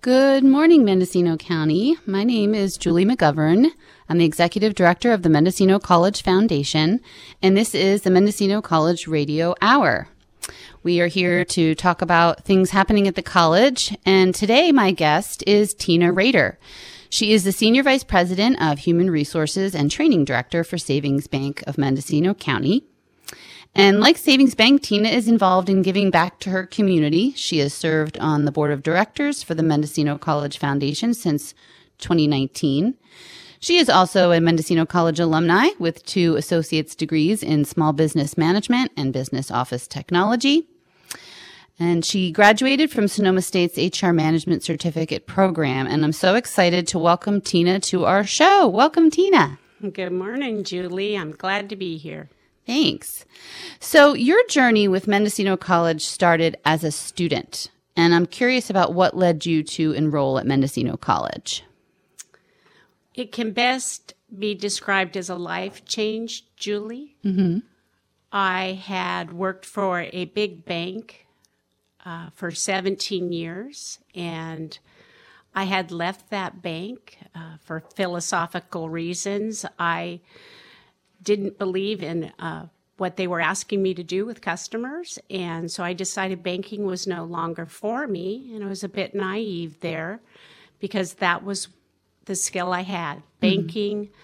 Good morning, Mendocino County. My name is Julie McGovern. I'm the Executive Director of the Mendocino College Foundation, and this is the Mendocino College Radio Hour. We are here to talk about things happening at the college, and today my guest is Tina Rader. She is the Senior Vice President of Human Resources and Training Director for Savings Bank of Mendocino County. And like Savings Bank, Tina is involved in giving back to her community. She has served on the board of directors for the Mendocino College Foundation since 2019. She is also a Mendocino College alumni with two associate's degrees in small business management and business office technology. And she graduated from Sonoma State's HR Management Certificate program. And I'm so excited to welcome Tina to our show. Welcome, Tina. Good morning, Julie. I'm glad to be here. Thanks. So, your journey with Mendocino College started as a student, and I'm curious about what led you to enroll at Mendocino College. It can best be described as a life change, Julie. Mm-hmm. I had worked for a big bank uh, for 17 years, and I had left that bank uh, for philosophical reasons. I didn't believe in uh, what they were asking me to do with customers. And so I decided banking was no longer for me. And I was a bit naive there because that was the skill I had banking. Mm-hmm.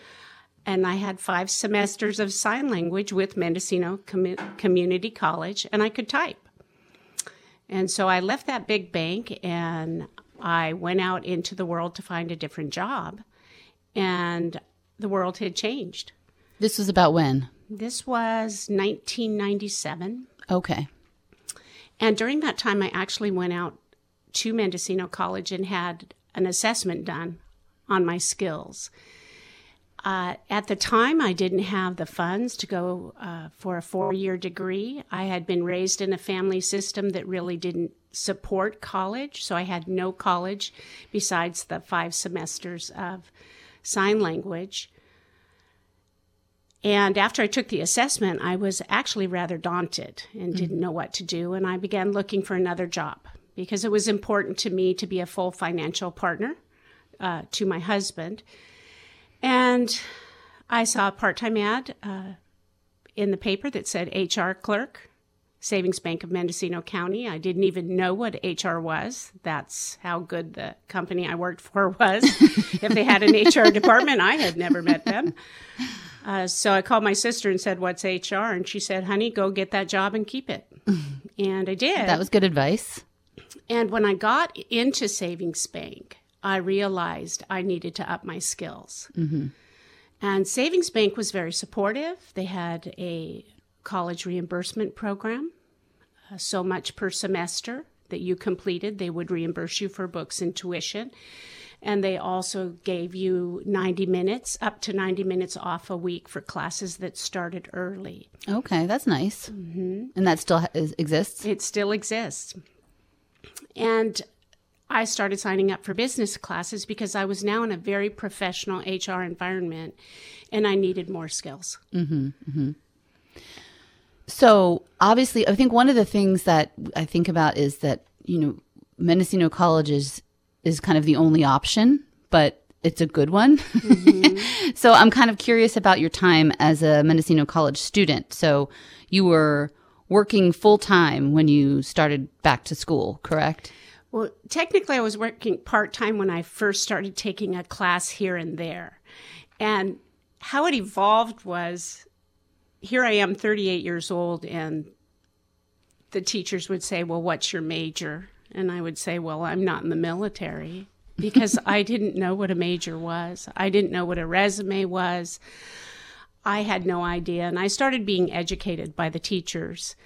And I had five semesters of sign language with Mendocino Com- Community College, and I could type. And so I left that big bank and I went out into the world to find a different job. And the world had changed. This was about when? This was 1997. Okay. And during that time, I actually went out to Mendocino College and had an assessment done on my skills. Uh, at the time, I didn't have the funds to go uh, for a four year degree. I had been raised in a family system that really didn't support college, so I had no college besides the five semesters of sign language. And after I took the assessment, I was actually rather daunted and mm-hmm. didn't know what to do. And I began looking for another job because it was important to me to be a full financial partner uh, to my husband. And I saw a part time ad uh, in the paper that said HR clerk, Savings Bank of Mendocino County. I didn't even know what HR was. That's how good the company I worked for was. if they had an HR department, I had never met them. Uh, so I called my sister and said, What's HR? And she said, Honey, go get that job and keep it. and I did. That was good advice. And when I got into Savings Bank, I realized I needed to up my skills. Mm-hmm. And Savings Bank was very supportive. They had a college reimbursement program, uh, so much per semester that you completed, they would reimburse you for books and tuition and they also gave you 90 minutes up to 90 minutes off a week for classes that started early. Okay that's nice. Mm-hmm. and that still exists? It still exists. And i started signing up for business classes because i was now in a very professional hr environment and i needed more skills. Mm-hmm, mm-hmm. so obviously i think one of the things that i think about is that you know mendocino college is kind of the only option, but it's a good one. Mm-hmm. so I'm kind of curious about your time as a Mendocino College student. So you were working full time when you started back to school, correct? Well, technically, I was working part time when I first started taking a class here and there. And how it evolved was here I am, 38 years old, and the teachers would say, Well, what's your major? And I would say, Well, I'm not in the military because I didn't know what a major was. I didn't know what a resume was. I had no idea. And I started being educated by the teachers.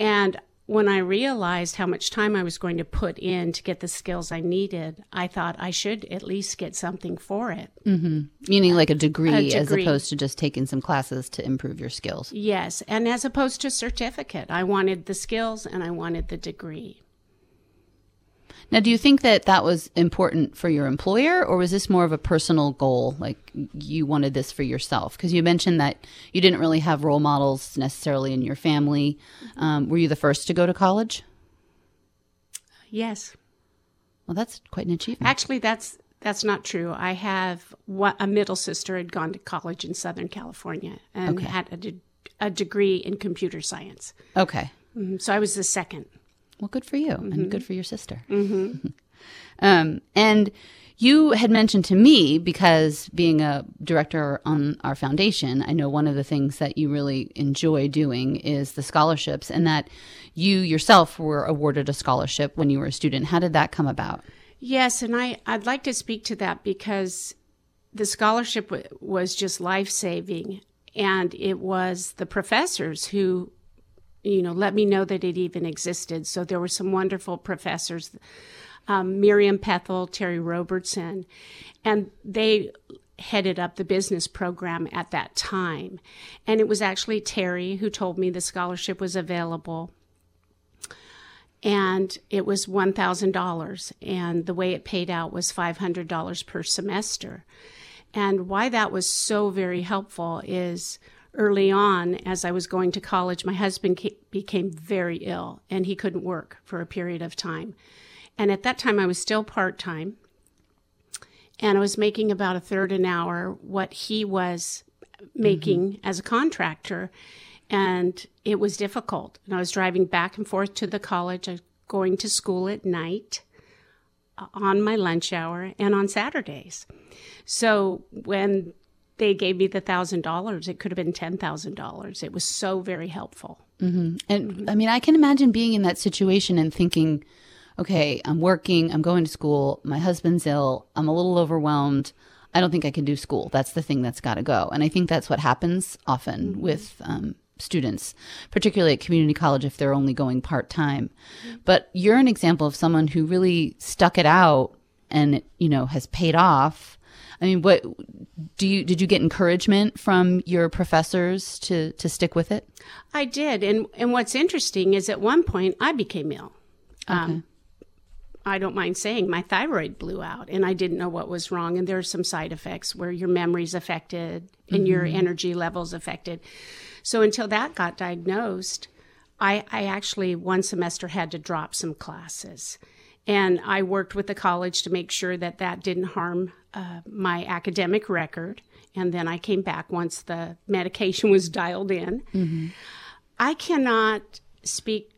And when I realized how much time I was going to put in to get the skills I needed, I thought I should at least get something for it. Mm-hmm. Meaning like a degree, a degree, as opposed to just taking some classes to improve your skills. Yes. And as opposed to certificate, I wanted the skills and I wanted the degree. Now, do you think that that was important for your employer, or was this more of a personal goal? Like you wanted this for yourself? Because you mentioned that you didn't really have role models necessarily in your family. Um, were you the first to go to college? Yes. Well, that's quite an achievement. Actually, that's that's not true. I have one, a middle sister had gone to college in Southern California and Okay. had a, de- a degree in computer science. Okay. Mhm. So I was the second. Well, good for you and good for your sister. Mm-hmm. um, and you had mentioned to me, because being a director on our foundation, I know one of the things that you really enjoy doing is the scholarships, and that you yourself were awarded a scholarship when you were a student. How did that come about? Yes, and I, I'd like to speak to that because the scholarship w- was just life saving. And it was the professors who, you know, let me know that it even existed. So there were some wonderful professors, um, Miriam Pethel, Terry Robertson, and they headed up the business program at that time. And it was actually Terry who told me the scholarship was available and it was $1,000. And the way it paid out was $500 per semester. And why that was so very helpful is early on, as I was going to college, my husband ca- became very ill and he couldn't work for a period of time. And at that time, I was still part time and I was making about a third an hour what he was making as a contractor. And it was difficult. And I was driving back and forth to the college, going to school at night uh, on my lunch hour and on Saturdays. So when they gave me the thousand dollars, it could have been ten thousand dollars. It was so very helpful. Mm-hmm. And I mean, I can imagine being in that situation and thinking, okay, I'm working, I'm going to school, my husband's ill, I'm a little overwhelmed. I don't think I can do school. That's the thing that's got to go. And I think that's what happens often mm-hmm. with um, students, particularly at community college if they're only going part time. Mm-hmm. But you're an example of someone who really stuck it out and, you know, has paid off. I mean, what do you did you get encouragement from your professors to to stick with it? I did, and and what's interesting is at one point I became ill. Um, I don't mind saying my thyroid blew out, and I didn't know what was wrong. And there are some side effects where your memory's affected and your energy levels affected. So until that got diagnosed, I, I actually one semester had to drop some classes, and I worked with the college to make sure that that didn't harm my academic record. And then I came back once the medication was dialed in. I cannot speak.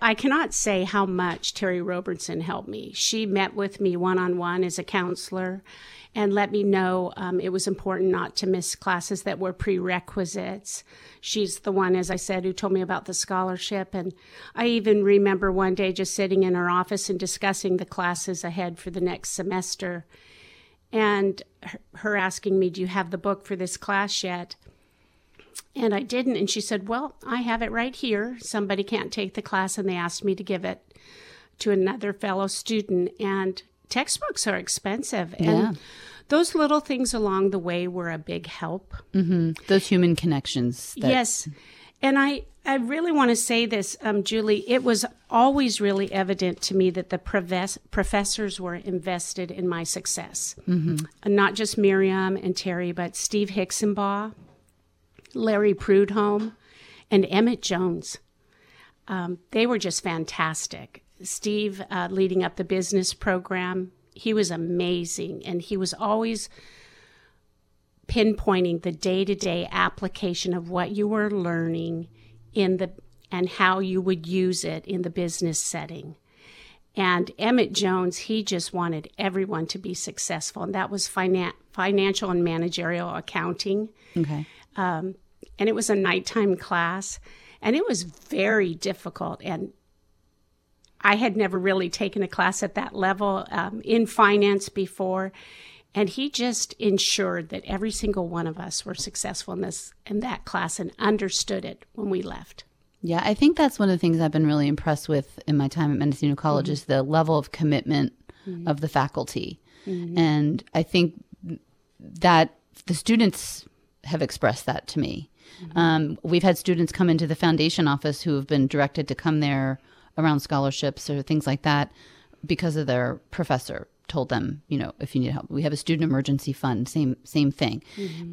I cannot say how much Terry Robertson helped me. She met with me one on one as a counselor and let me know um, it was important not to miss classes that were prerequisites. She's the one, as I said, who told me about the scholarship. And I even remember one day just sitting in her office and discussing the classes ahead for the next semester. And her- asking me, Do you have the book for this class yet? And I didn't. And she said, Well, I have it right here. Somebody can't take the class, and they asked me to give it to another fellow student. And textbooks are expensive. Yeah. And those little things along the way were a big help. Those human connections. That, yes. And I, I really want to say this, um, Julie. It was always really evident to me that the profess- professors were invested in my success. Mm-hmm. Not just Miriam and Terry, but Steve Hicksenbaugh, Larry Prudhomme, and Emmett Jones. Um, they were just fantastic. Steve, uh, leading up the business program, he was amazing, and he was always pinpointing the day-to-day application of what you were learning in the and how you would use it in the business setting. And Emmett Jones, he just wanted everyone to be successful, and that was finan- financial and managerial accounting Okay. and it was a nighttime class and it was very difficult and i had never really taken a class at that level um, in finance before. And he just ensured that every single one of us were successful in this in that class and understood it when we left. Yeah, I think that's one of the things I've been really impressed with in my time at Mendocino College is the level of commitment of the faculty. And I think that the students have expressed that to me. Um, we've had students come into the foundation office who have been directed to come there around scholarships or things like that because of their professor told them, you know, if you need help, we have a student emergency fund, same same thing,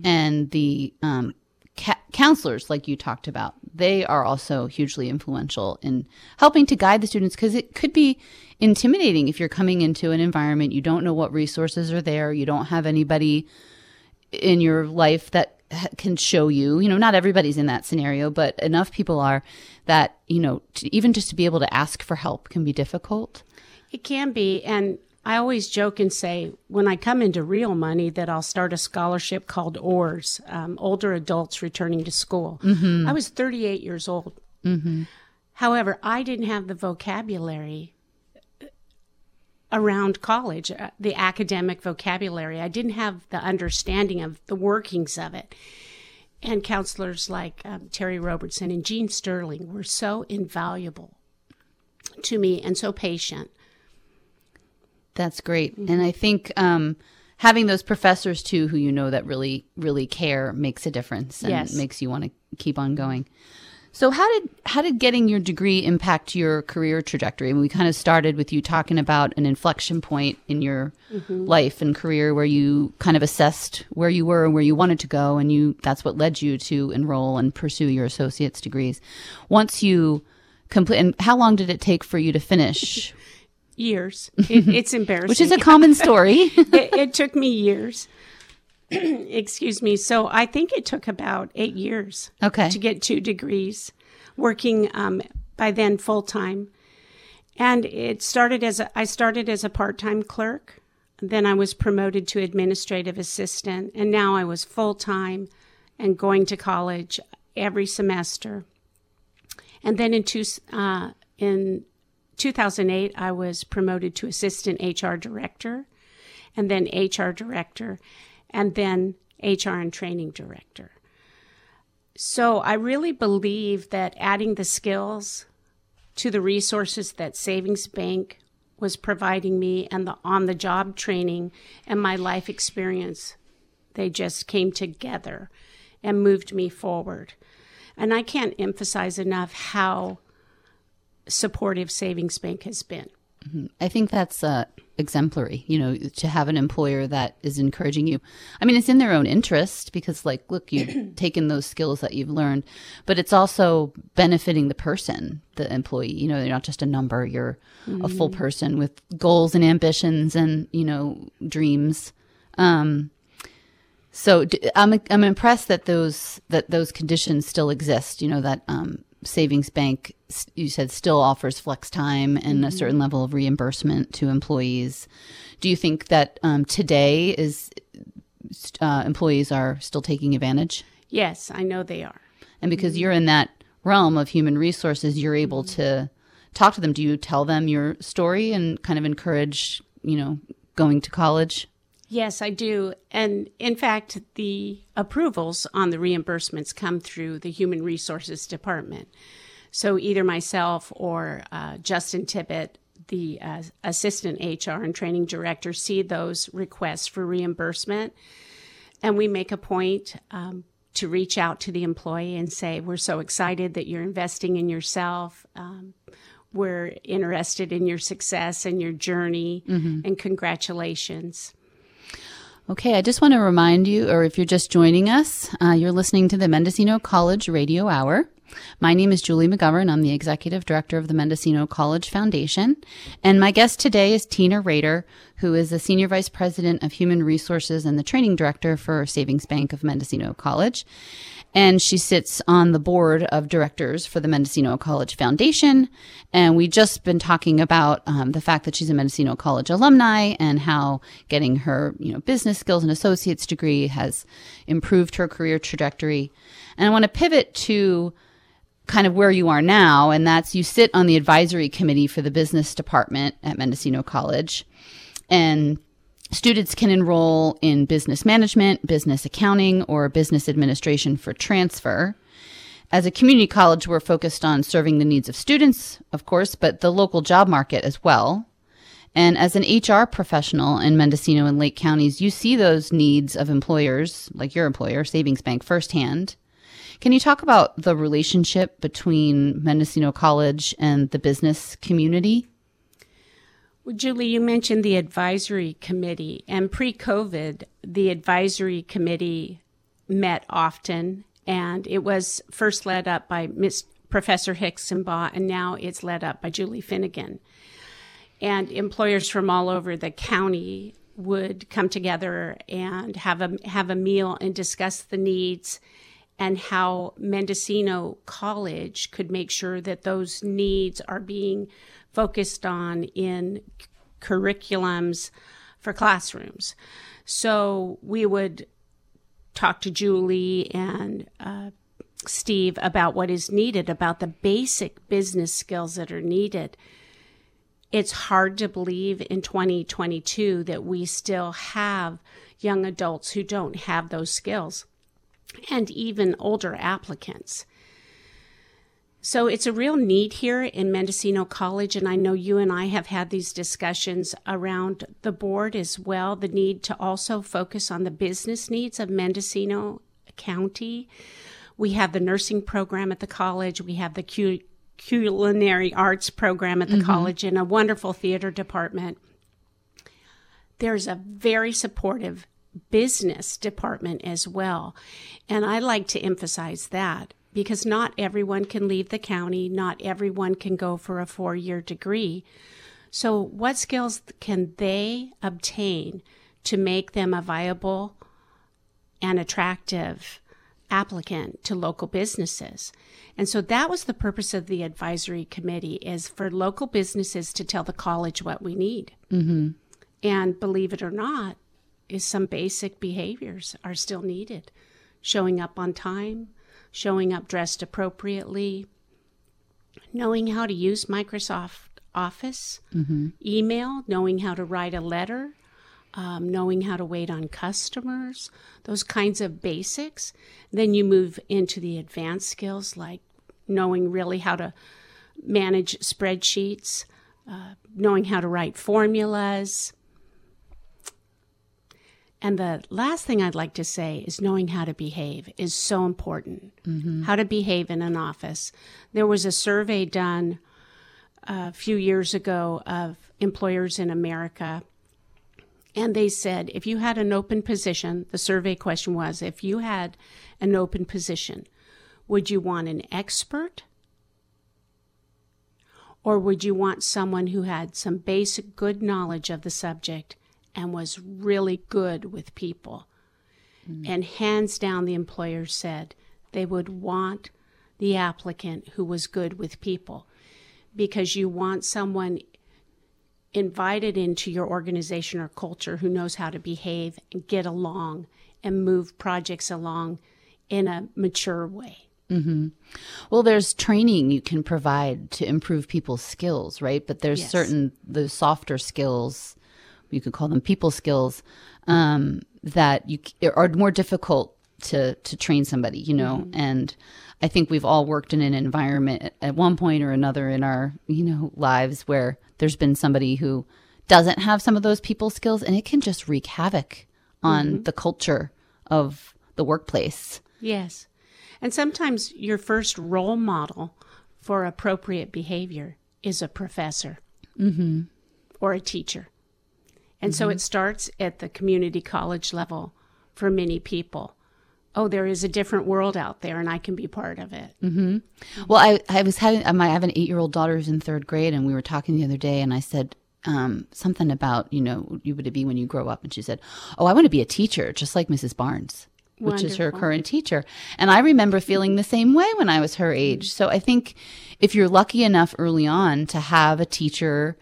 and the um, ca- counselors, like you talked about, they are also hugely influential in helping to guide the students because it could be intimidating if you're coming into an environment you don't know what resources are there, you don't have anybody in your life that can show you. You know, not everybody's in that scenario, but enough people are that, you know, to, even just to be able to ask for help can be difficult. It can be. And I always joke and say when I come into real money that I'll start a scholarship called OARS, um, Older Adults Returning to School. Mm-hmm. I was 38 years old. Mm-hmm. However, I didn't have the vocabulary around college, uh, the academic vocabulary. I didn't have the understanding of the workings of it. And counselors like um, Terry Robertson and Gene Sterling were so invaluable to me and so patient. That's great. Mm-hmm. And I think um, having those professors too who you know that really, really care makes a difference and yes. makes you want to keep on going. So how did how did getting your degree impact your career trajectory? Mean, we kind of started with you talking about an inflection point in your mm-hmm. life and career where you kind of assessed where you were and where you wanted to go, and you that's what led you to enroll and pursue your associate's degrees. Once you complete, and how long did it take for you to finish? years. It, it's embarrassing, which is a common story. it, it took me years. excuse me. So I think it took about eight years. Okay. To get two degrees, working um, by then full time, and it started as a, I started as a part time clerk. Then I was promoted to administrative assistant, and now I was full time and going to college every semester. And then in two uh, in 2008, I was promoted to assistant HR director, and then HR director and then HR and training director. So I really believe that adding the skills to the resources that Savings Bank was providing me and the on the job training and my life experience, they just came together and moved me forward. And I can't emphasize enough how supportive Savings Bank has been. Mm-hmm. I think that's uh, exemplary, you know, to have an employer that is encouraging you. I mean, it's in their own interest because, like, look, you've taken those skills that you've learned, but it's also benefiting the person, the employee. You know, you're not just a number, you're mm-hmm. a full mm-hmm. person with goals and ambitions and, you know, dreams. Um, so I'm I'm impressed that those that those conditions still exist. You know that um, savings bank you said still offers flex time and mm-hmm. a certain level of reimbursement to employees. Do you think that um, today is uh, employees are still taking advantage? Yes, I know they are. And because mm-hmm. you're in that realm of human resources, you're able mm-hmm. to talk to them. Do you tell them your story and kind of encourage, you know, going to college? Yes, I do. And in fact, the approvals on the reimbursements come through the Human Resources Department. So either myself or uh, Justin Tippett, the uh, assistant HR and training director, see those requests for reimbursement. And we make a point um, to reach out to the employee and say, We're so excited that you're investing in yourself. Um, we're interested in your success and your journey, mm-hmm. and congratulations. Okay, I just want to remind you, or if you're just joining us, uh, you're listening to the Mendocino College Radio Hour. My name is Julie McGovern. I'm the executive director of the Mendocino College Foundation. And my guest today is Tina Rader, who is the senior vice president of human resources and the training director for Savings Bank of Mendocino College and she sits on the board of directors for the Mendocino College Foundation. And we just been talking about um, the fact that she's a Mendocino College alumni and how getting her, you know, business skills and associate's degree has improved her career trajectory. And I want to pivot to kind of where you are now, and that's you sit on the advisory committee for the business department at Mendocino College. And Students can enroll in business management, business accounting, or business administration for transfer. As a community college, we're focused on serving the needs of students, of course, but the local job market as well. And as an HR professional in Mendocino and Lake counties, you see those needs of employers, like your employer, Savings Bank, firsthand. Can you talk about the relationship between Mendocino College and the business community? Well, Julie, you mentioned the advisory committee, and pre COVID, the advisory committee met often And it was first led up by Miss Professor Hixenbaugh, and now it's led up by Julie Finnegan. And employers from all over the county would come together and have a have a meal and discuss the needs and how Mendocino College could make sure that those needs are being focused on in curriculums for classrooms. So we would talk to Julie and uh, Steve about what is needed, about the basic business skills that are needed. It's hard to believe in 2022 that we still have young adults who don't have those skills and even older applicants. So it's a real need here in Mendocino College, and I know you and I have had these discussions around the board as well. The need to also focus on the business needs of Mendocino County. We have the nursing program at the college, we have the cu- culinary arts program at the mm-hmm. college, and a wonderful theater department. There's a very supportive business department as well. And I like to emphasize that because not everyone can leave the county, not everyone can go for a four year degree. So, what skills can they obtain to make them a viable and attractive applicant to local businesses? And so that was the purpose of the advisory committee is for local businesses to tell the college what we need. Mm-hmm. And believe it or not, is some basic behaviors are still needed. Showing up on time, showing up dressed appropriately, knowing how to use Microsoft Office, mm-hmm. email, knowing how to write a letter, um, knowing how to wait on customers, those kinds of basics. Then you move into the advanced skills like knowing really how to manage spreadsheets, uh, knowing how to write formulas, and the last thing I'd like to say is knowing how to behave is so important. Mm-hmm. How to behave in an office. There was a survey done a few years ago of employers in America. And they said if you had an open position, the survey question was if you had an open position, would you want an expert? Or would you want someone who had some basic good knowledge of the subject and was really good with people. Mm-hmm. And hands down, the employer said they would want the applicant who was good with people because you want someone invited into your organization or culture who knows how to behave and get along and move projects along in a mature way. Mm-hmm. Well, there's training you can provide to improve people's skills, right? But there's yes. certain the softer skills you could call them people skills um, that you are more difficult to to train somebody you know mm-hmm. and i think we've all worked in an environment at one point or another in our you know lives where there's been somebody who doesn't have some of those people skills and it can just wreak havoc on mm-hmm. the culture of the workplace yes and sometimes your first role model for appropriate behavior is a professor mm-hmm. or a teacher and mm-hmm. so it starts at the community college level for many people. Oh, there is a different world out there, and I can be part of it. Mm-hmm. Well, I, I was having, I have an eight year old daughter who's in third grade, and we were talking the other day, and I said, um, something about, you know, you would be when you grow up. And she said, Oh, I want to be a teacher, just like Mrs. Barnes, which Wonderful. is her current teacher. And I remember feeling the same way when I was her age. So I think if you're lucky enough early on to have a teacher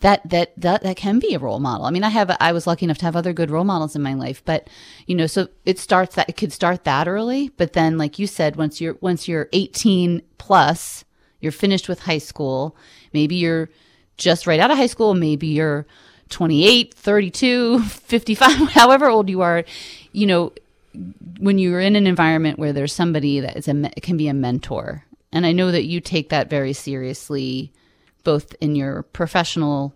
that that that that can be a role model. I mean, I have I was lucky enough to have other good role models in my life, but you know, so it starts that it could start that early, but then like you said, once you're once you're 18 plus, you're finished with high school, maybe you're just right out of high school, maybe you're 28, 32, 55, however old you are, you know, when you're in an environment where there's somebody that is a can be a mentor. And I know that you take that very seriously both in your professional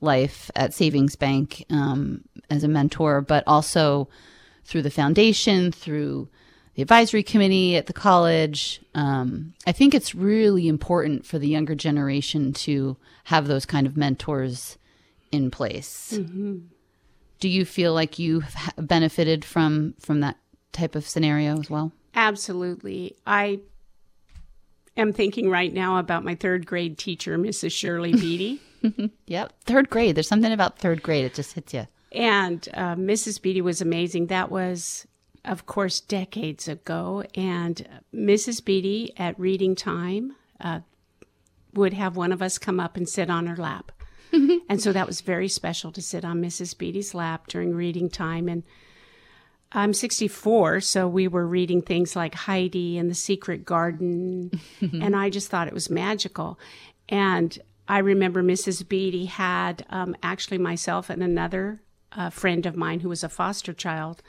life at Savings Bank um, as a mentor, but also through the foundation, through the advisory committee at the college. Um, I think it's really important for the younger generation to have those kind of mentors in place. Mm-hmm. Do you feel like you've benefited from from that type of scenario as well? Absolutely. I am thinking right now about my third grade teacher, Mrs. Shirley Beatty. Yep. Third grade. There's something about third grade. It just hits you. And uh, Mrs. Beatty was amazing. That was, of course, decades ago. And Mrs. Beatty at reading time uh, would have one of us come up and sit on her lap. and so that was very special to sit on Mrs. Beatty's lap during reading time. And I'm 64, so we were reading things like Heidi and The Secret Garden. and I just thought it was magical. And I remember Mrs. Beatty had um, actually myself and another uh, friend of mine who was a foster child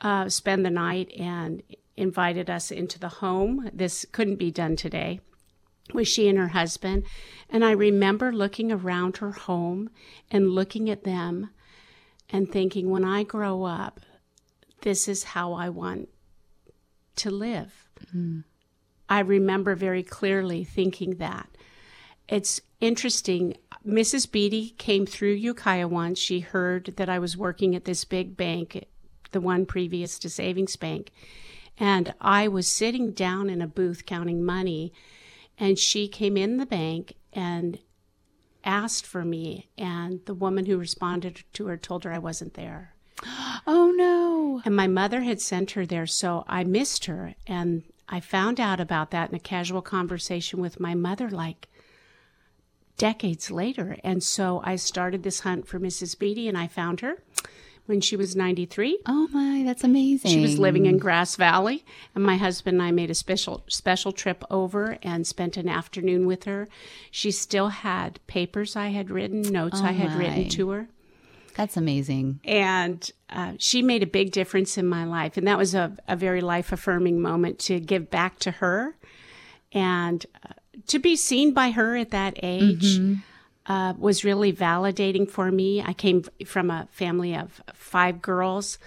uh, spend the night and invited us into the home. This couldn't be done today. Was she and her husband? And I remember looking around her home and looking at them and thinking, when I grow up, this is how I want to live. Mm. I remember very clearly thinking that. It's interesting. Mrs. Beatty came through Ukiah once. She heard that I was working at this big bank, the one previous to Savings Bank. And I was sitting down in a booth counting money. And she came in the bank and asked for me. And the woman who responded to her told her I wasn't there. Oh, no. And my mother had sent her there, so I missed her. And I found out about that in a casual conversation with my mother, like decades later. And so I started this hunt for Mrs. Beatty, and I found her when she was 93. Oh, my. That's amazing. She was living in Grass Valley, and my husband and I made a special special trip over and spent an afternoon with her. She still had papers I had written, notes oh, I had my. written to her That's amazing. and uh, she made a big difference in my life. And that was a, a very life affirming moment to give back to her. And uh, to be seen by her at that age uh, was really validating for me. I came from a family of five girls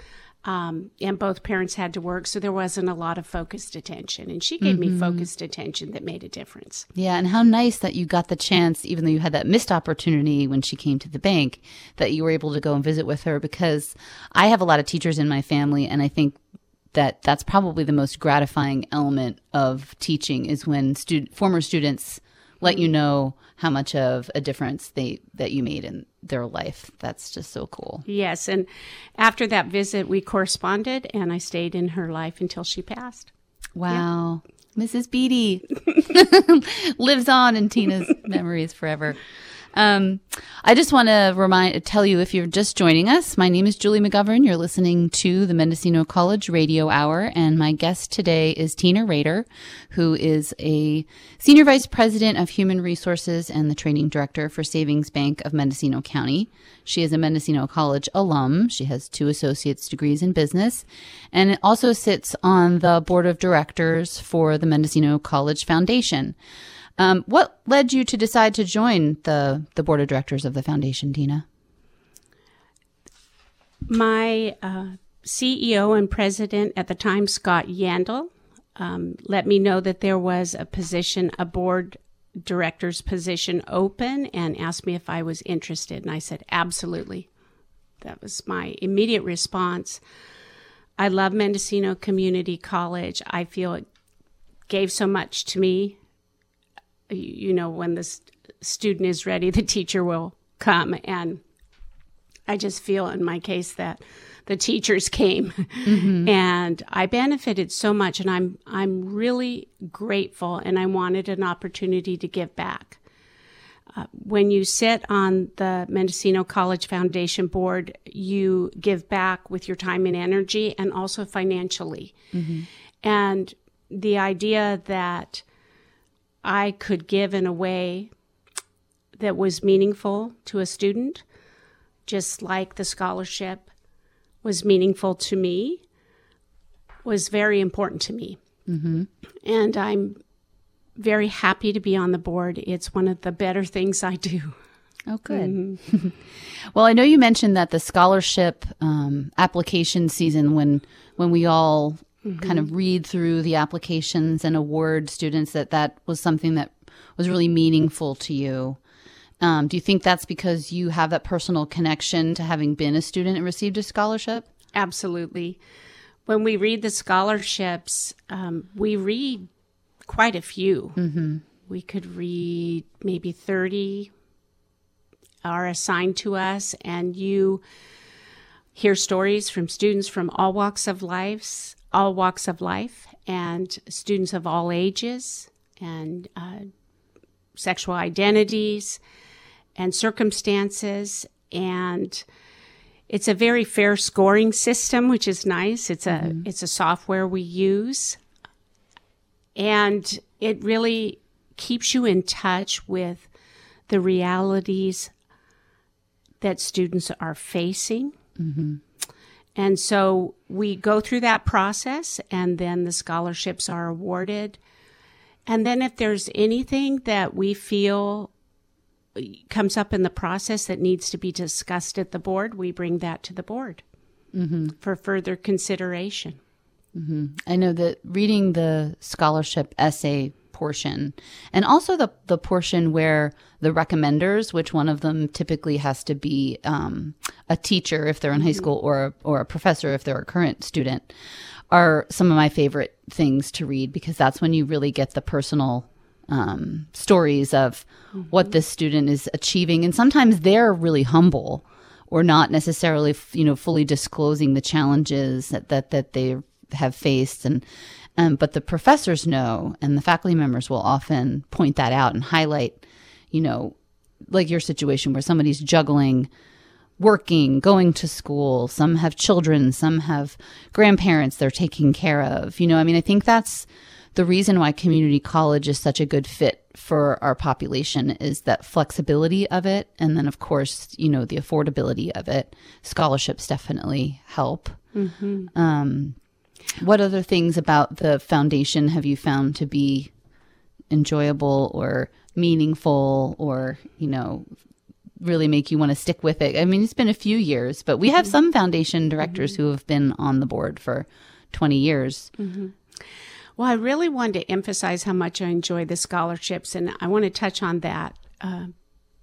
um, and both parents had to work so there wasn't a lot of focused attention. And she gave me focused attention that made a difference. Yeah, and how nice that you got the chance, even though you had that missed opportunity when she came to the bank, that you were able to go and visit with her. Because I have a lot of teachers in my family, and I think that that's probably the most gratifying element of teaching is when stud- former students let you know how much of a difference they that you made in their life. That's just so cool. yes and after that visit we corresponded and i stayed in her life until she passed Wow. Mrs. Beatty lives on in Tina's memories forever. Um, I just want to remind, tell you if you're just joining us, my name is Julie McGovern. You're listening to the Mendocino College Radio Hour, and my guest today is Tina Rader, who is a Senior Vice President of Human Resources and the Training Director for Savings Bank of Mendocino County. She is a Mendocino College alum. She has two associate's degrees in business and also sits on the board of directors for the Mendocino College Foundation. Um, what led you to decide to join the, the board of directors of the foundation, Tina? My uh, CEO and president at the time, Scott Yandel, um, let me know that there was a position, a board director's position open, and asked me if I was interested. And I said, absolutely. That was my immediate response. I love Mendocino Community College. I feel it gave so much to me. You know, when the st- student is ready, the teacher will come. And I just feel in my case that the teachers came and I benefited so much and I'm I'm really grateful and I wanted an opportunity to give back. Uh, when you sit on the Mendocino College Foundation board, you give back with your time and energy and also financially. And the idea that I could give in a way that was meaningful to a student, just like the scholarship was meaningful to me, was very important to me. Mm-hmm. And I'm very happy to be on the board. It's one of the better things I do. Oh, good. well, I know you mentioned that the scholarship um, application season, when when we all kind of read through the applications and award students, that that was something that was really meaningful to you. Um, do you think that's because you have that personal connection to having been a student and received a scholarship? Absolutely. when we read the scholarships, um, we read quite a few. Mm-hmm. We could read maybe 30 are assigned to us, and you hear stories from students from all walks of life, all walks of life, and students of all ages, and uh, sexual identities, and circumstances, and it's a very fair scoring system, which is nice. It's a mm-hmm. it's a software we use, and it really keeps you in touch with the realities that students are facing. Mm-hmm. And so we go through that process, and then the scholarships are awarded. And then if there's anything that we feel comes up in the process that needs to be discussed at the board, we bring that to the board mm-hmm. for further consideration. Mm-hmm. I know that reading the scholarship essay portion and also the, the portion where the recommenders, which one of them typically has to be um, a teacher if they're in high mm-hmm. school or, or a professor if they're a current student, are some of my favorite things to read because that's when you really get the personal um, stories of mm-hmm. what this student is achieving. And sometimes they're really humble or not necessarily, you know, fully disclosing the challenges that, that, that they have faced. And, um, but the professors know, and the faculty members will often point that out and highlight, you know, like your situation where somebody's juggling working, going to school, some have children, some have grandparents they're taking care of. You know, I mean, I think that's the reason why community college is such a good fit for our population is that flexibility of it. And then, of course, you know, the affordability of it. Scholarships definitely help. Mm-hmm. Um, what other things about the foundation have you found to be enjoyable or meaningful or, you know, really make you want to stick with it? I mean, it's been a few years, but we have mm-hmm. some foundation directors mm-hmm. who have been on the board for 20 years. Mm-hmm. Well, I really wanted to emphasize how much I enjoy the scholarships, and I want to touch on that, uh,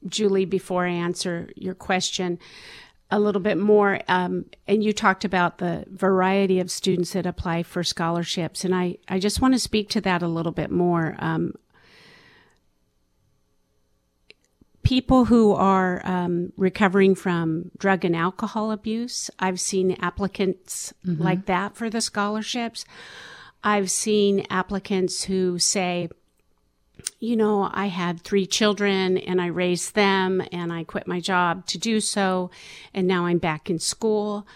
Julie, before I answer your question a little bit more. Um, and you talked about the variety of students that apply for scholarships, and I, I just want to speak to that a little bit more. Um, people who are um, recovering from drug and alcohol abuse, I've seen applicants mm-hmm. like that for the scholarships. I've seen applicants who say, you know, I had three children and I raised them and I quit my job to do so. And now I'm back in school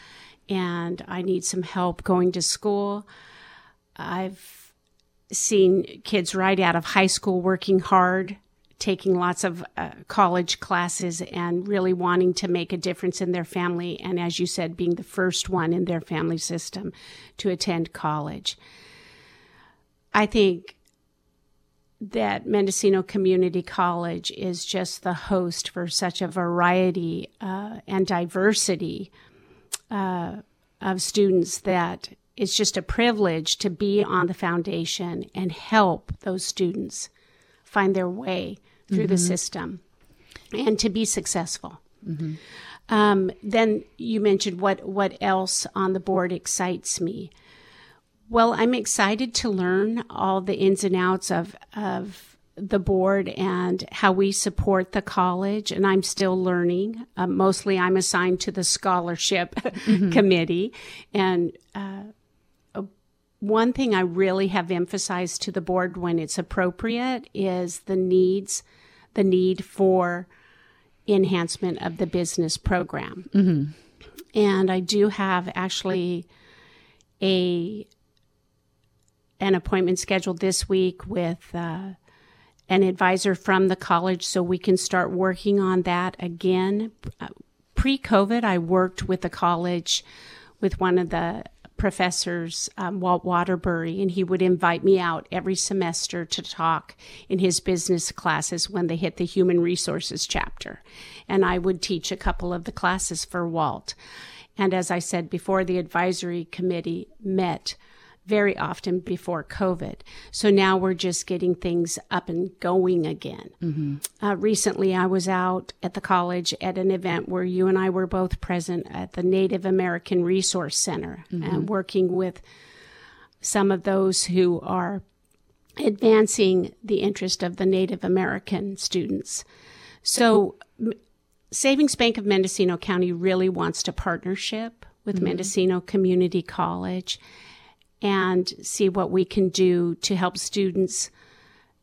and I need some help going to school. I've seen kids right out of high school working hard, taking lots of uh, college classes and really wanting to make a difference in their family. And as you said, being the first one in their family system to attend college. I think that Mendocino Community College is just the host for such a variety uh, and diversity uh, of students that it's just a privilege to be on the foundation and help those students find their way through mm-hmm. the system and to be successful. Mm-hmm. Um, then you mentioned what what else on the board excites me. Well, I'm excited to learn all the ins and outs of, of the board and how we support the college. And I'm still learning. Uh, mostly I'm assigned to the scholarship mm-hmm. committee. And uh, one thing I really have emphasized to the board when it's appropriate is the needs, the need for enhancement of the business program. Mm-hmm. And I do have actually a an appointment scheduled this week with uh, an advisor from the college so we can start working on that again. Pre COVID, I worked with the college with one of the professors, um, Walt Waterbury, and he would invite me out every semester to talk in his business classes when they hit the human resources chapter. And I would teach a couple of the classes for Walt. And as I said before, the advisory committee met very often before COVID. So now we're just getting things up and going again. Mm-hmm. Uh, recently, I was out at the college at an event where you and I were both present at the Native American Resource Center mm-hmm. and working with some of those who are advancing the interest of the Native American students. So, Savings Bank of Mendocino County really wants to partnership with mm-hmm. Mendocino Community College and see what we can do to help students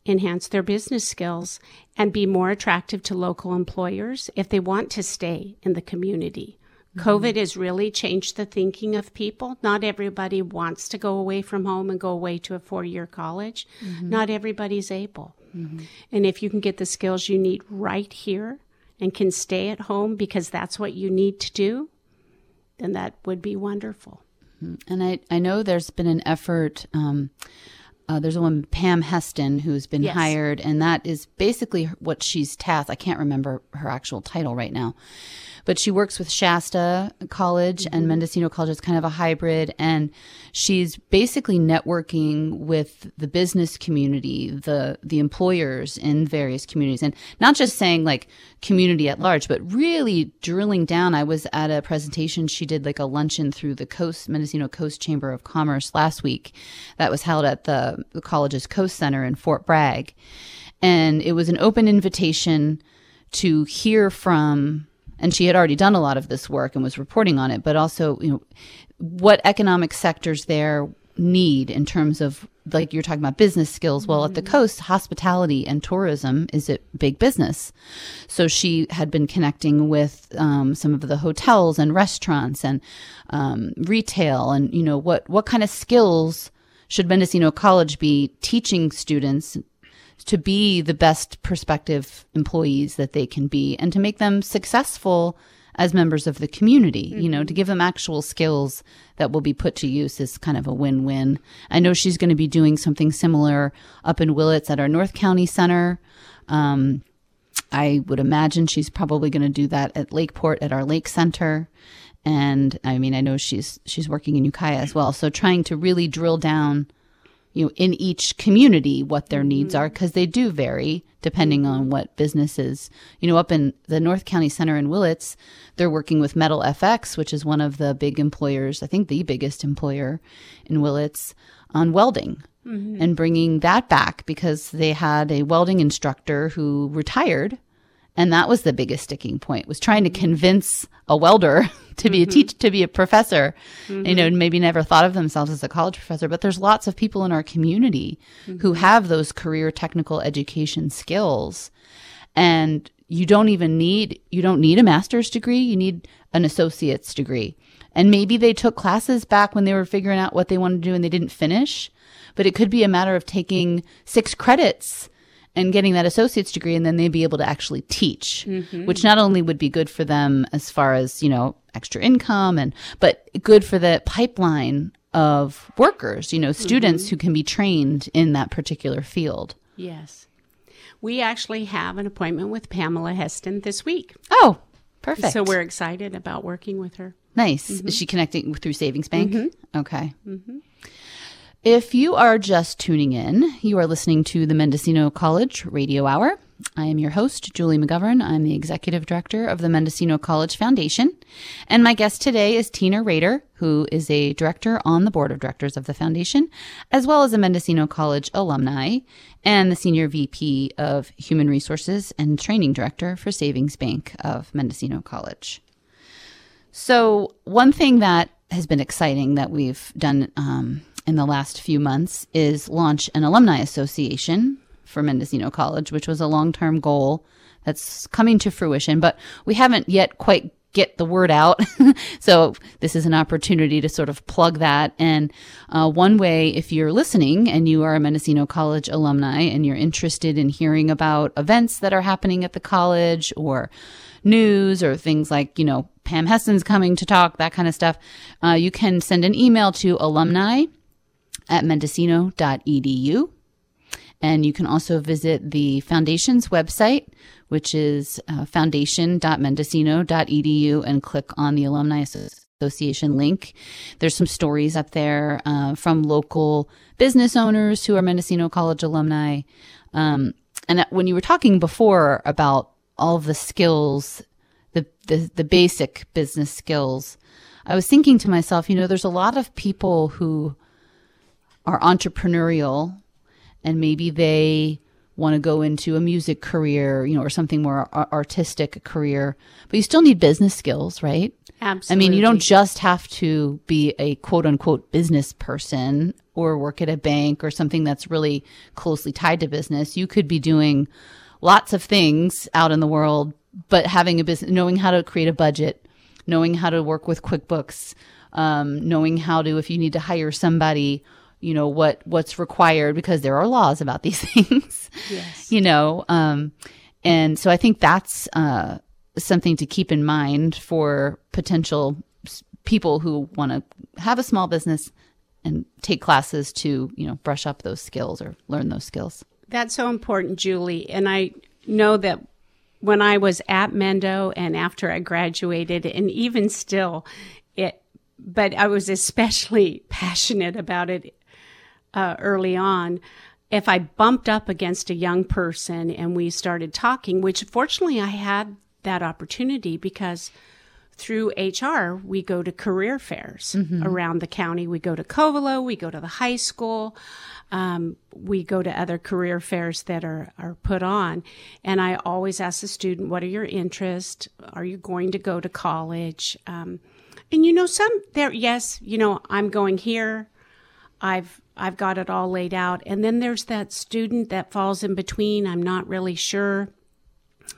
enhance their business skills and be more attractive to local employers if they want to stay in the community. Mm-hmm. COVID has really changed the thinking of people. Not everybody wants to go away from home and go away to a four year college. Mm-hmm. Not everybody's able. Mm-hmm. And if you can get the skills you need right here and can stay at home because that's what you need to do, then that would be wonderful. And I, I know there's been an effort. Um, uh, there's a woman, Pam Heston, who's been yes. hired, and that is basically what she's tasked. I can't remember her actual title right now, but she works with Shasta College mm-hmm. and Mendocino College. It's kind of a hybrid. And she's basically networking with the business community, the, the employers in various communities. And not just saying like community at large, but really drilling down. I was at a presentation. She did like a luncheon through the Coast, Mendocino Coast Chamber of Commerce last week that was held at the, the college's Coast Center in Fort Bragg. And it was an open invitation to hear from and she had already done a lot of this work and was reporting on it, but also, you know, what economic sectors there need in terms of like you're talking about business skills. Well, at the mm-hmm. coast, hospitality and tourism is a big business. So she had been connecting with um, some of the hotels and restaurants and um, retail, and you know what what kind of skills should Mendocino College be teaching students to be the best prospective employees that they can be and to make them successful as members of the community, mm-hmm. you know, to give them actual skills that will be put to use is kind of a win-win. I know she's going to be doing something similar up in Willits at our North County Center. Um, I would imagine she's probably going to do that at Lakeport at our Lake Center. And I mean, I know she's she's working in Ukiah as well. So trying to really drill down you know, in each community what their needs are because they do vary depending on what businesses. You know, up in the North County Center in Willits, they're working with Metal FX, which is one of the big employers, I think the biggest employer in Willits, on welding. Mm-hmm. And bringing that back because they had a welding instructor who retired and that was the biggest sticking point was trying to convince a welder to be mm-hmm. a teach to be a professor mm-hmm. you know maybe never thought of themselves as a college professor but there's lots of people in our community mm-hmm. who have those career technical education skills and you don't even need you don't need a master's degree you need an associate's degree and maybe they took classes back when they were figuring out what they wanted to do and they didn't finish but it could be a matter of taking six credits and getting that associate's degree and then they'd be able to actually teach mm-hmm. which not only would be good for them as far as you know extra income and but good for the pipeline of workers you know students mm-hmm. who can be trained in that particular field yes we actually have an appointment with pamela heston this week oh perfect so we're excited about working with her nice mm-hmm. is she connecting through savings bank mm-hmm. okay mm-hmm. If you are just tuning in, you are listening to the Mendocino College Radio Hour. I am your host, Julie McGovern. I'm the executive director of the Mendocino College Foundation. And my guest today is Tina Rader, who is a director on the board of directors of the foundation, as well as a Mendocino College alumni and the senior VP of human resources and training director for Savings Bank of Mendocino College. So, one thing that has been exciting that we've done um, in the last few months is launch an alumni association for Mendocino College, which was a long term goal that's coming to fruition, but we haven't yet quite get the word out. so this is an opportunity to sort of plug that. And uh, one way, if you're listening and you are a Mendocino College alumni and you're interested in hearing about events that are happening at the college or news or things like, you know, Pam Heston's coming to talk, that kind of stuff, uh, you can send an email to alumni at mendocino.edu. And you can also visit the foundation's website, which is uh, foundation.mendocino.edu, and click on the Alumni Association link. There's some stories up there uh, from local business owners who are Mendocino College alumni. Um, and when you were talking before about all the skills, the, the, the basic business skills, I was thinking to myself, you know, there's a lot of people who are entrepreneurial and maybe they want to go into a music career, you know, or something more artistic career, but you still need business skills, right? Absolutely. I mean, you don't just have to be a quote unquote business person or work at a bank or something that's really closely tied to business. You could be doing lots of things out in the world, but having a business, knowing how to create a budget, knowing how to work with QuickBooks, um, knowing how to, if you need to hire somebody, you know what what's required because there are laws about these things yes. you know um, and so i think that's uh, something to keep in mind for potential people who want to have a small business and take classes to you know brush up those skills or learn those skills that's so important julie and i know that when i was at mendo and after i graduated and even still it but i was especially passionate about it uh, early on, if I bumped up against a young person and we started talking, which fortunately I had that opportunity because through HR, we go to career fairs mm-hmm. around the county. We go to Covelo, we go to the high school, um, we go to other career fairs that are, are put on. And I always ask the student, what are your interests? Are you going to go to college? Um, and you know, some there, yes, you know, I'm going here. I've I've got it all laid out. And then there's that student that falls in between. I'm not really sure.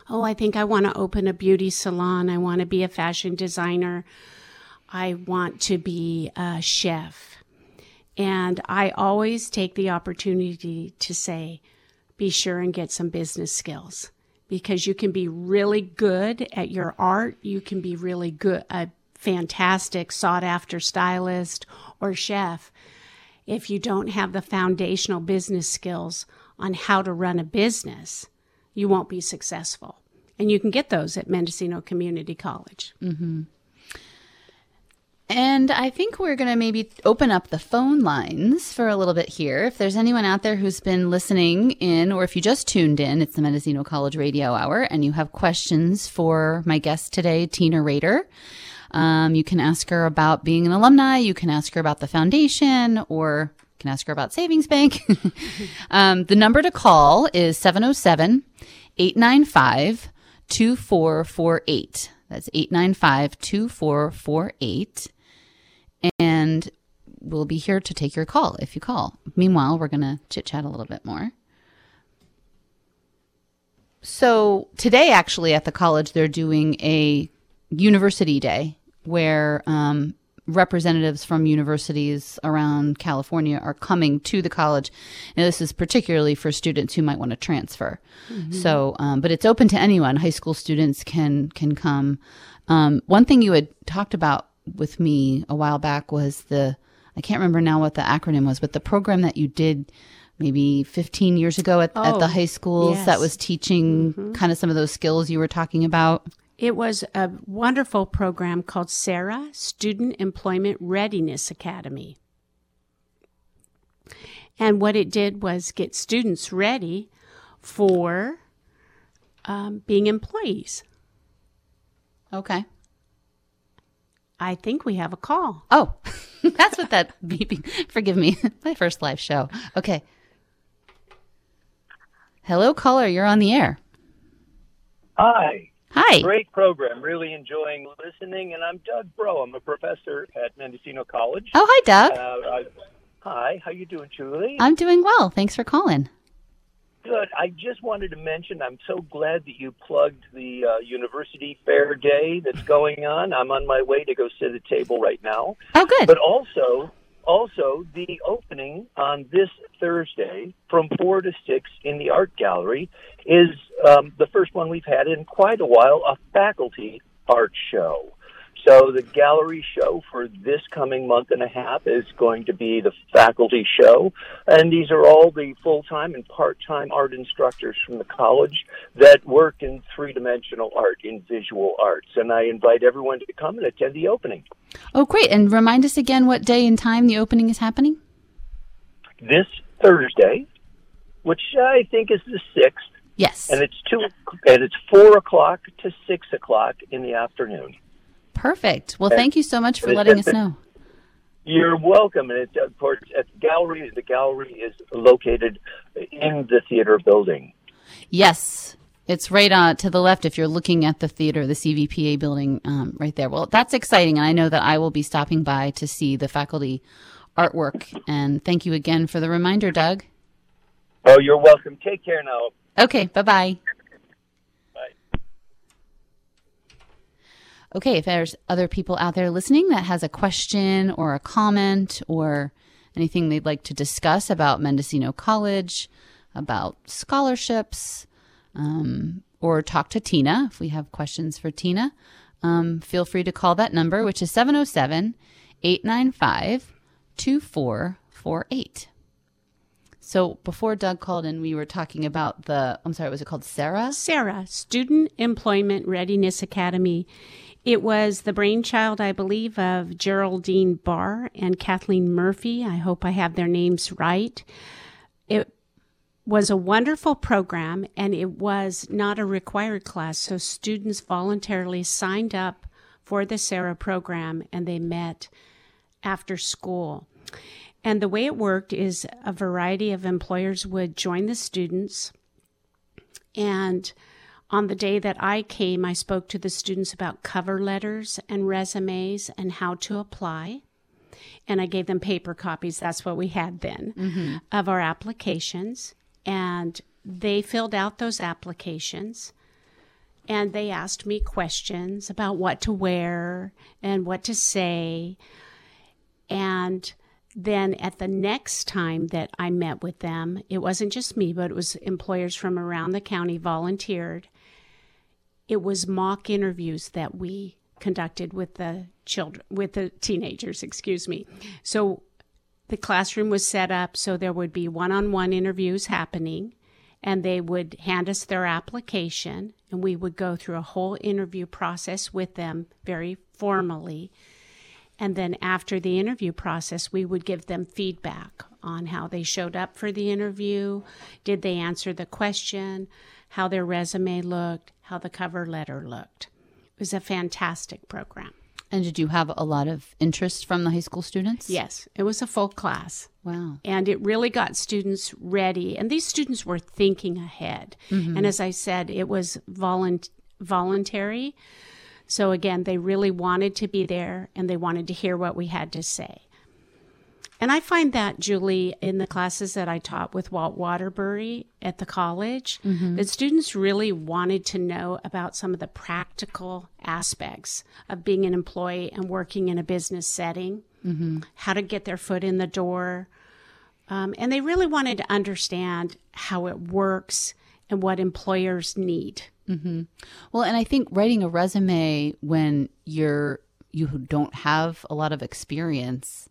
Oh, I think I want to open a beauty salon. I want to be a fashion designer. I want to be a chef. And I always take the opportunity to say, be sure and get some business skills because you can be really good at your art. You can be really good, a fantastic sought after stylist or chef if you don't have the foundational business skills on how to run a business, you won't be successful. And you can get those at Mendocino Community College. Mm-hmm. And I think we're going to maybe open up the phone lines for a little bit here. If there's anyone out there who's been listening in, or if you just tuned in, it's the Mendocino College Radio Hour, and you have questions for my guest today, Tina Rader. Um, you can ask her about being an alumni. You can ask her about the foundation or you can ask her about Savings Bank. um, the number to call is 707 895 2448. That's 895 2448. And we'll be here to take your call if you call. Meanwhile, we're going to chit chat a little bit more. So, today, actually, at the college, they're doing a university day where um, representatives from universities around California are coming to the college. And this is particularly for students who might want to transfer. Mm-hmm. So, um, but it's open to anyone. High school students can can come. Um, one thing you had talked about with me a while back was the I can't remember now what the acronym was, but the program that you did maybe 15 years ago at, oh, at the oh, high schools yes. that was teaching mm-hmm. kind of some of those skills you were talking about. It was a wonderful program called SERA Student Employment Readiness Academy. And what it did was get students ready for um, being employees. Okay. I think we have a call. Oh, that's what that beeping. Forgive me, my first live show. Okay. Hello, caller. You're on the air. Hi. Hi. Great program. Really enjoying listening. And I'm Doug Browe. I'm a professor at Mendocino College. Oh, hi, Doug. Uh, I, hi. How you doing, Julie? I'm doing well. Thanks for calling. Good. I just wanted to mention I'm so glad that you plugged the uh, University Fair Day that's going on. I'm on my way to go sit at a table right now. Oh, good. But also, also the opening on this Thursday from four to six in the art gallery is um, the first one we've had in quite a while, a faculty art show. So the gallery show for this coming month and a half is going to be the faculty show, and these are all the full-time and part-time art instructors from the college that work in three-dimensional art, in visual arts, and I invite everyone to come and attend the opening. Oh, great! And remind us again what day and time the opening is happening. This Thursday, which I think is the sixth. Yes. And it's two, and it's four o'clock to six o'clock in the afternoon. Perfect. Well, thank you so much for letting us know. You're welcome. And it's, of course, at the gallery, the gallery is located in the theater building. Yes. It's right on to the left if you're looking at the theater, the CVPA building um, right there. Well, that's exciting. And I know that I will be stopping by to see the faculty artwork. And thank you again for the reminder, Doug. Oh, you're welcome. Take care now. Okay. Bye bye bye. Okay, if there's other people out there listening that has a question or a comment or anything they'd like to discuss about Mendocino College, about scholarships, um, or talk to Tina if we have questions for Tina, um, feel free to call that number, which is 707 895 2448. So before Doug called in, we were talking about the, I'm sorry, was it called SERA? SERA, Student Employment Readiness Academy. It was the brainchild, I believe, of Geraldine Barr and Kathleen Murphy. I hope I have their names right. It was a wonderful program and it was not a required class. So students voluntarily signed up for the SERA program and they met after school. And the way it worked is a variety of employers would join the students and on the day that I came, I spoke to the students about cover letters and resumes and how to apply. And I gave them paper copies, that's what we had then, mm-hmm. of our applications. And they filled out those applications and they asked me questions about what to wear and what to say. And then at the next time that I met with them, it wasn't just me, but it was employers from around the county volunteered it was mock interviews that we conducted with the children with the teenagers excuse me so the classroom was set up so there would be one-on-one interviews happening and they would hand us their application and we would go through a whole interview process with them very formally and then after the interview process we would give them feedback on how they showed up for the interview did they answer the question how their resume looked how the cover letter looked. It was a fantastic program. And did you have a lot of interest from the high school students? Yes, it was a full class. Wow. And it really got students ready. And these students were thinking ahead. Mm-hmm. And as I said, it was volunt- voluntary. So again, they really wanted to be there and they wanted to hear what we had to say. And I find that, Julie, in the classes that I taught with Walt Waterbury at the college, mm-hmm. that students really wanted to know about some of the practical aspects of being an employee and working in a business setting, mm-hmm. how to get their foot in the door. Um, and they really wanted to understand how it works and what employers need. Mm-hmm. Well, and I think writing a resume when you're you don't have a lot of experience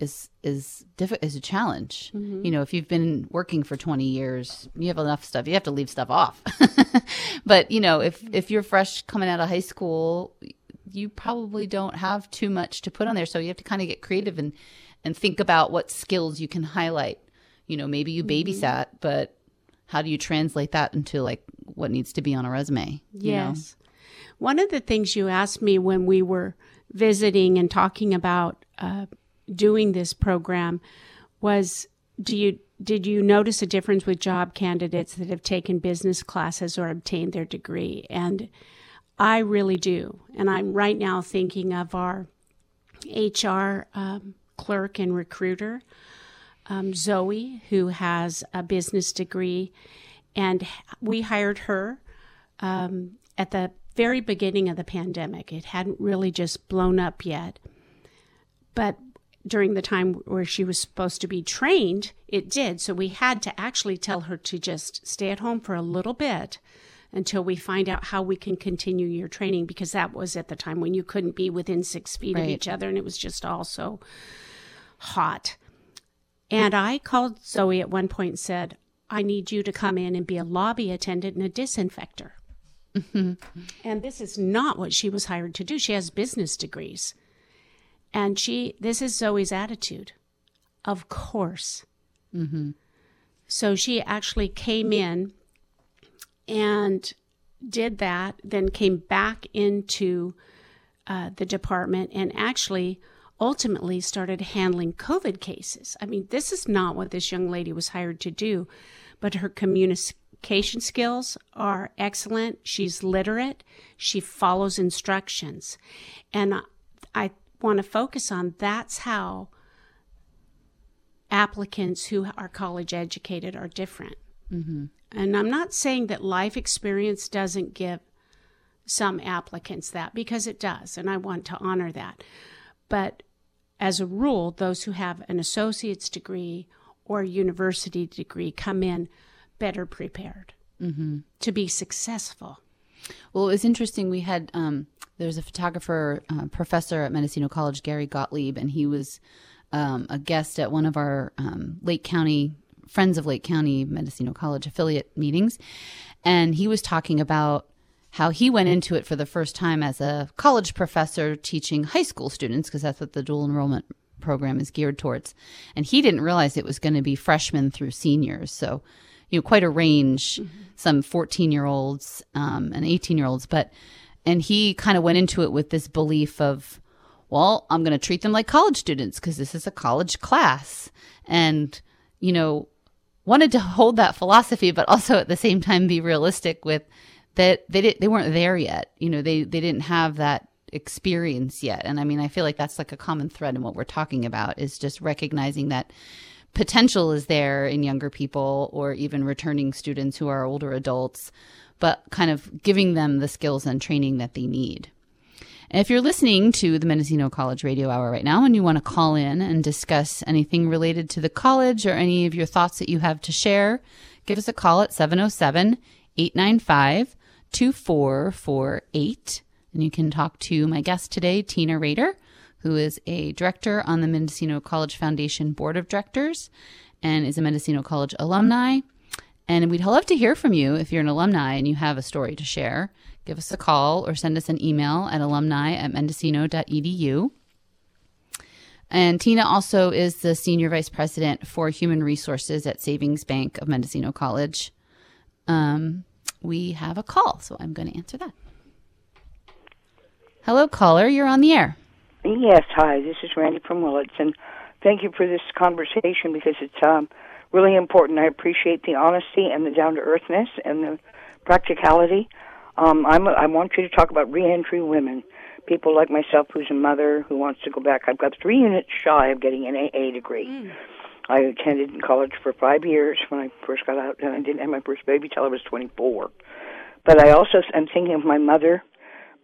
is is diff- is a challenge. Mm-hmm. You know, if you've been working for 20 years, you have enough stuff. You have to leave stuff off. but, you know, if if you're fresh coming out of high school, you probably don't have too much to put on there. So you have to kind of get creative and and think about what skills you can highlight. You know, maybe you mm-hmm. babysat, but how do you translate that into like what needs to be on a resume? Yes. Know? One of the things you asked me when we were visiting and talking about uh, doing this program was do you did you notice a difference with job candidates that have taken business classes or obtained their degree? And i really do. And i'm right now thinking of our hr um, clerk and recruiter um, zoe who has a business degree. And we hired her um, at the very beginning of the pandemic. It hadn't really just blown up yet. But during the time where she was supposed to be trained, it did. So we had to actually tell her to just stay at home for a little bit until we find out how we can continue your training because that was at the time when you couldn't be within six feet of each other and it was just all so hot. And I called Zoe at one point and said, I need you to come in and be a lobby attendant and a disinfector. Mm-hmm. And this is not what she was hired to do. She has business degrees. And she, this is Zoe's attitude. Of course. So she actually came in and did that, then came back into uh, the department and actually ultimately started handling COVID cases. I mean, this is not what this young lady was hired to do, but her communication skills are excellent. She's literate, she follows instructions. And I want to focus on that's how applicants who are college educated are different. Mm-hmm. And I'm not saying that life experience doesn't give some applicants that because it does, and I want to honor that. But as a rule, those who have an associate's degree or university degree come in better prepared mm-hmm. to be successful. Well, it was interesting. We had um, there's a photographer uh, professor at Mendocino College, Gary Gottlieb, and he was um, a guest at one of our um, Lake County Friends of Lake County Mendocino College affiliate meetings, and he was talking about how he went into it for the first time as a college professor teaching high school students because that's what the dual enrollment program is geared towards, and he didn't realize it was going to be freshmen through seniors. So you know quite a range some 14 year olds um, and 18 year olds but and he kind of went into it with this belief of well i'm going to treat them like college students because this is a college class. And you know wanted to hold that philosophy but also at the same time be realistic with that they didn't they weren't there yet. You know they they didn't have that experience yet. And i mean i feel like that's like a common thread in what we're talking about is just recognizing that potential is there in younger people or even returning students who are older adults, but kind of giving them the skills and training that they need. And if you're listening to the Mendocino College Radio Hour right now and you want to call in and discuss anything related to the college or any of your thoughts that you have to share, give us a call at 707 895 2448. And you can talk to my guest today, Tina Rader, who is a director on the Mendocino College Foundation Board of Directors and is a Mendocino College alumni. And we'd love to hear from you if you're an alumni and you have a story to share. Give us a call or send us an email at alumni at mendocino.edu. And Tina also is the Senior Vice President for Human Resources at Savings Bank of Mendocino College. Um, we have a call, so I'm going to answer that. Hello, caller. You're on the air. Yes, hi. This is Randy from Willits, and thank you for this conversation because it's um, really important. I appreciate the honesty and the down to earthness and the practicality. Um, I'm, I want you to talk about reentry women, people like myself who's a mother who wants to go back. I've got three units shy of getting an AA degree. I attended in college for five years when I first got out, and I didn't have my first baby till I was 24. But I also I'm thinking of my mother,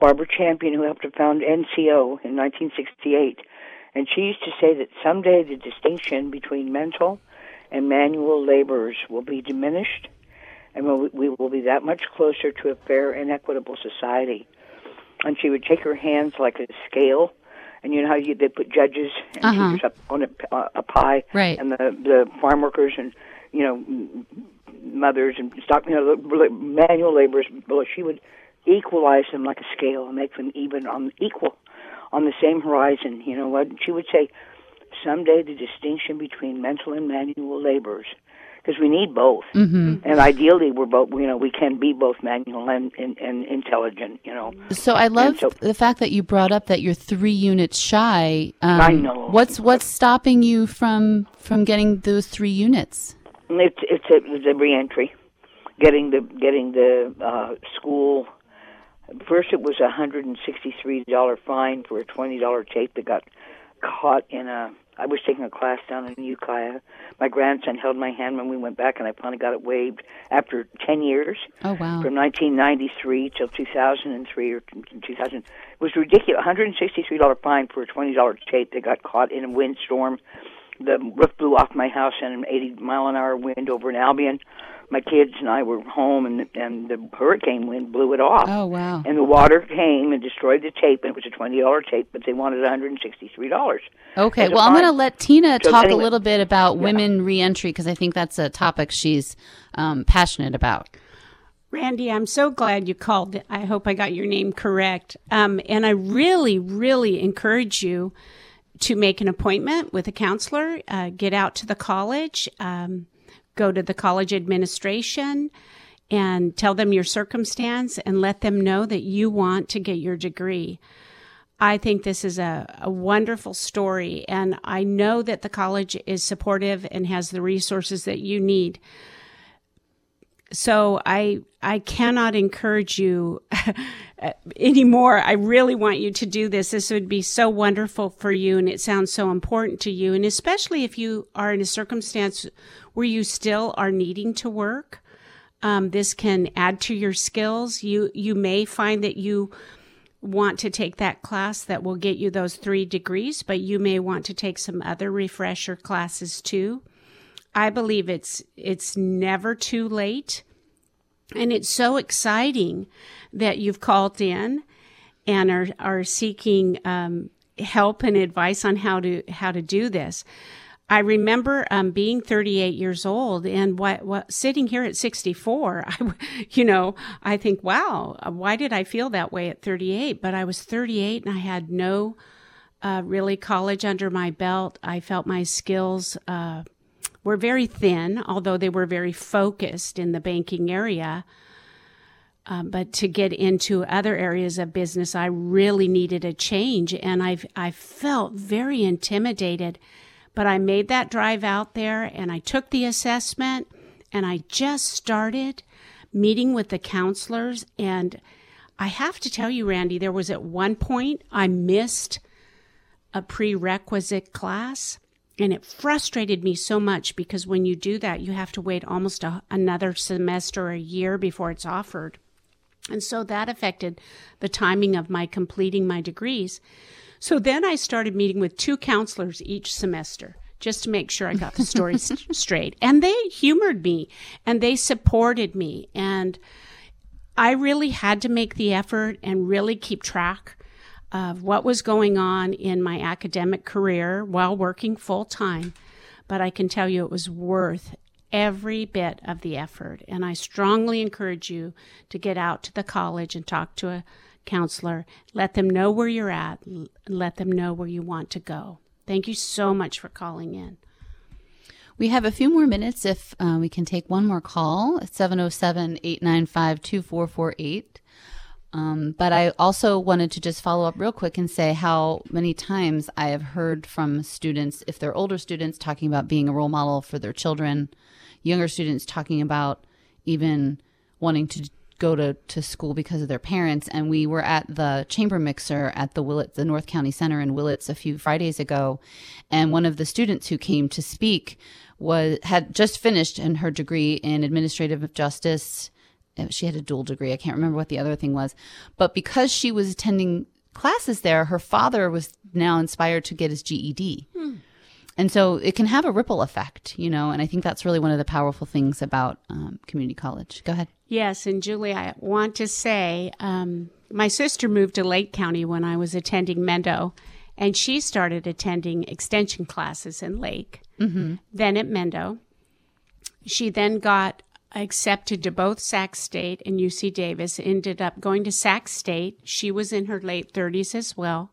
Barbara Champion, who helped to found NCO in 1968. And she used to say that someday the distinction between mental and manual laborers will be diminished, and we'll- be that much closer to a fair and equitable society. And she would take her hands like a scale, and you know how you, they put judges and Uh-huh. teachers up on a, uh, up high, Right. and the the farm workers and you know mothers and stock you know manual laborers. Well, she would equalize them like a scale and make them even on equal on the same horizon. You know what she would say? Someday the distinction between mental and manual laborers, because we need both, Mm-hmm. and ideally we're both. You know, we can be both manual and and, and intelligent. You know. So I love so- the fact that you brought up that you're three units shy. Um, I know. What's what's stopping you from from getting those three units? It's it's a, it's a reentry, getting the getting the uh, school. First, it was a hundred and sixty-three dollar fine for a twenty dollar tape that got caught in a. I was taking a class down in Ukiah. My grandson held my hand when we went back, and I finally got it waived after ten years Oh wow! from 1993 till 2003 or 2000. It was ridiculous. $163 fine for a $20 tape that got caught in a windstorm. The roof blew off my house in an 80 mile an hour wind over in Albion. My kids and I were home, and and the hurricane wind blew it off. Oh, wow. And the water came and destroyed the tape, and it was a twenty dollar tape, but they wanted one hundred and sixty three dollars. Okay, well, I'm going to let Tina So talk a little bit about women reentry because I think that's a topic she's um, passionate about. Randy, I'm so glad you called. I hope I got your name correct. Um, and I really, really encourage you to make an appointment with a counselor, uh, get out to the college, um, go to the college administration, and tell them your circumstance and let them know that you want to get your degree. I think this is a, a wonderful story, and I know that the college is supportive and has the resources that you need so I I cannot encourage you anymore. I really want you to do this. This would be so wonderful for you, and it sounds so important to you, and especially if you are in a circumstance where you still are needing to work. Um, this can add to your skills. You you may find that you want to take that class that will get you those three degrees, but you may want to take some other refresher classes too. I believe it's it's never too late. And it's so exciting that you've called in and are are seeking um, help and advice on how to how to do this. I remember um, being 38 years old and what, what sitting here at 64. I, you know, I think, wow, why did I feel that way at 38? But I was 38 and I had no uh, really college under my belt. I felt my skills uh, were very thin, although they were very focused in the banking area. Um, but to get into other areas of business, I really needed a change, and I I felt very intimidated. But I made that drive out there, and I took the assessment, and I just started meeting with the counselors. And I have to tell you, Randy, there was at one point I missed a prerequisite class and it frustrated me so much because when you do that, you have to wait almost a, another semester or a year before it's offered. And so that affected the timing of my completing my degrees. So then I started meeting with two counselors each semester just to make sure I got the story st- straight. And they humored me and they supported me. And I really had to make the effort and really keep track of what was going on in my academic career while working full time. But I can tell you it was worth every bit of the effort. And I strongly encourage you to get out to the college and talk to a counselor. Let them know where you're at, let them know where you want to go. Thank you so much for calling in. We have a few more minutes if uh, we can take one more call at 707 895 2448. Um, but I also wanted to just follow up real quick and say how many times I have heard from students, if they're older students, talking about being a role model for their children, younger students talking about even wanting to go to, to school because of their parents. And we were at the chamber mixer at the Willits, the North County Center in Willits a few Fridays ago. And one of the students who came to speak was had just finished in her degree in administrative justice uh, she had a dual degree. I can't remember what the other thing was. But because she was attending classes there, her father was now inspired to get his GED. And so it can have a ripple effect, you know, and I think that's really one of the powerful things about um, community college. Go ahead. Yes, and Julie, I want to say um, my sister moved to Lake County when I was attending Mendo, and she started attending extension classes in Lake, then at Mendo. She then got accepted to both Sac State and UC Davis, ended up going to Sac State. She was in her late 30s as well.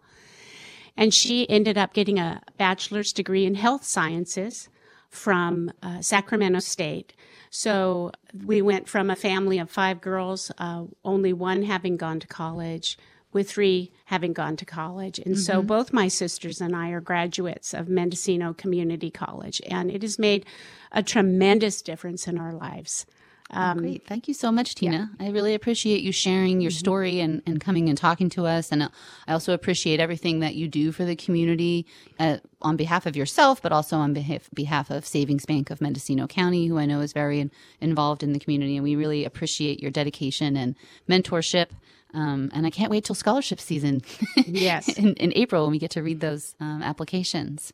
And she ended up getting a bachelor's degree in health sciences from uh, Sacramento State. So we went from a family of five girls, uh, only one having gone to college, with three having gone to college. And so both my sisters and I are graduates of Mendocino Community College, and it has made a tremendous difference in our lives. Great. Thank you so much, Tina. I really appreciate you sharing your story and, and coming and talking to us. And I also appreciate everything that you do for the community uh, on behalf of yourself, but also on behalf, behalf of Savings Bank of Mendocino County, who I know is very in, involved in the community. And we really appreciate your dedication and mentorship. Um, and I can't wait till scholarship season Yes. in, in April when we get to read those um, applications.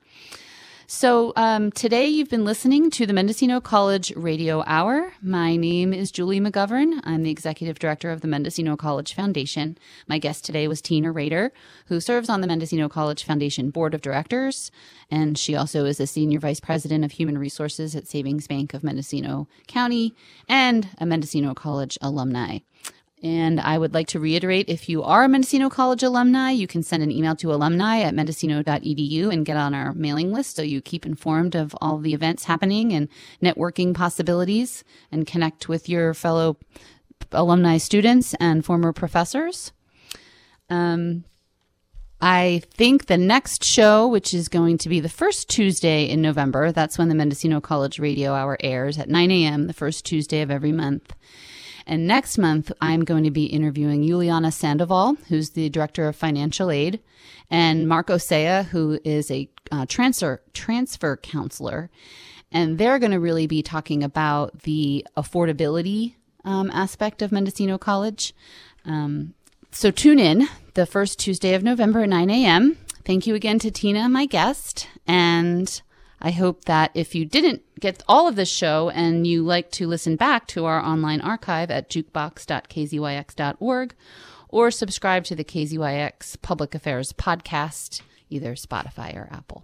So um, today you've been listening to the Mendocino College Radio Hour. My name is Julie McGovern. I'm the executive director of the Mendocino College Foundation. My guest today was Tina Rader, who serves on the Mendocino College Foundation Board of Directors, and she also is a senior vice president of human resources at Savings Bank of Mendocino County and a Mendocino College alumni. And I would like to reiterate if you are a Mendocino College alumni, you can send an email to alumni at mendocino.edu and get on our mailing list so you keep informed of all the events happening and networking possibilities and connect with your fellow alumni students and former professors. Um, I think the next show, which is going to be the first Tuesday in November, that's when the Mendocino College Radio Hour airs at 9 a.m., the first Tuesday of every month. And next month, I'm going to be interviewing Juliana Sandoval, who's the director of financial aid, and Marco Sea, who is a uh, transfer transfer counselor. And they're going to really be talking about the affordability um, aspect of Mendocino College. Um, so tune in the first Tuesday of November at 9 a.m. Thank you again to Tina, my guest, and I hope that if you didn't get all of this show and you like to listen back to our online archive at jukebox.kzyx.org or subscribe to the KZYX Public Affairs podcast, either Spotify or Apple.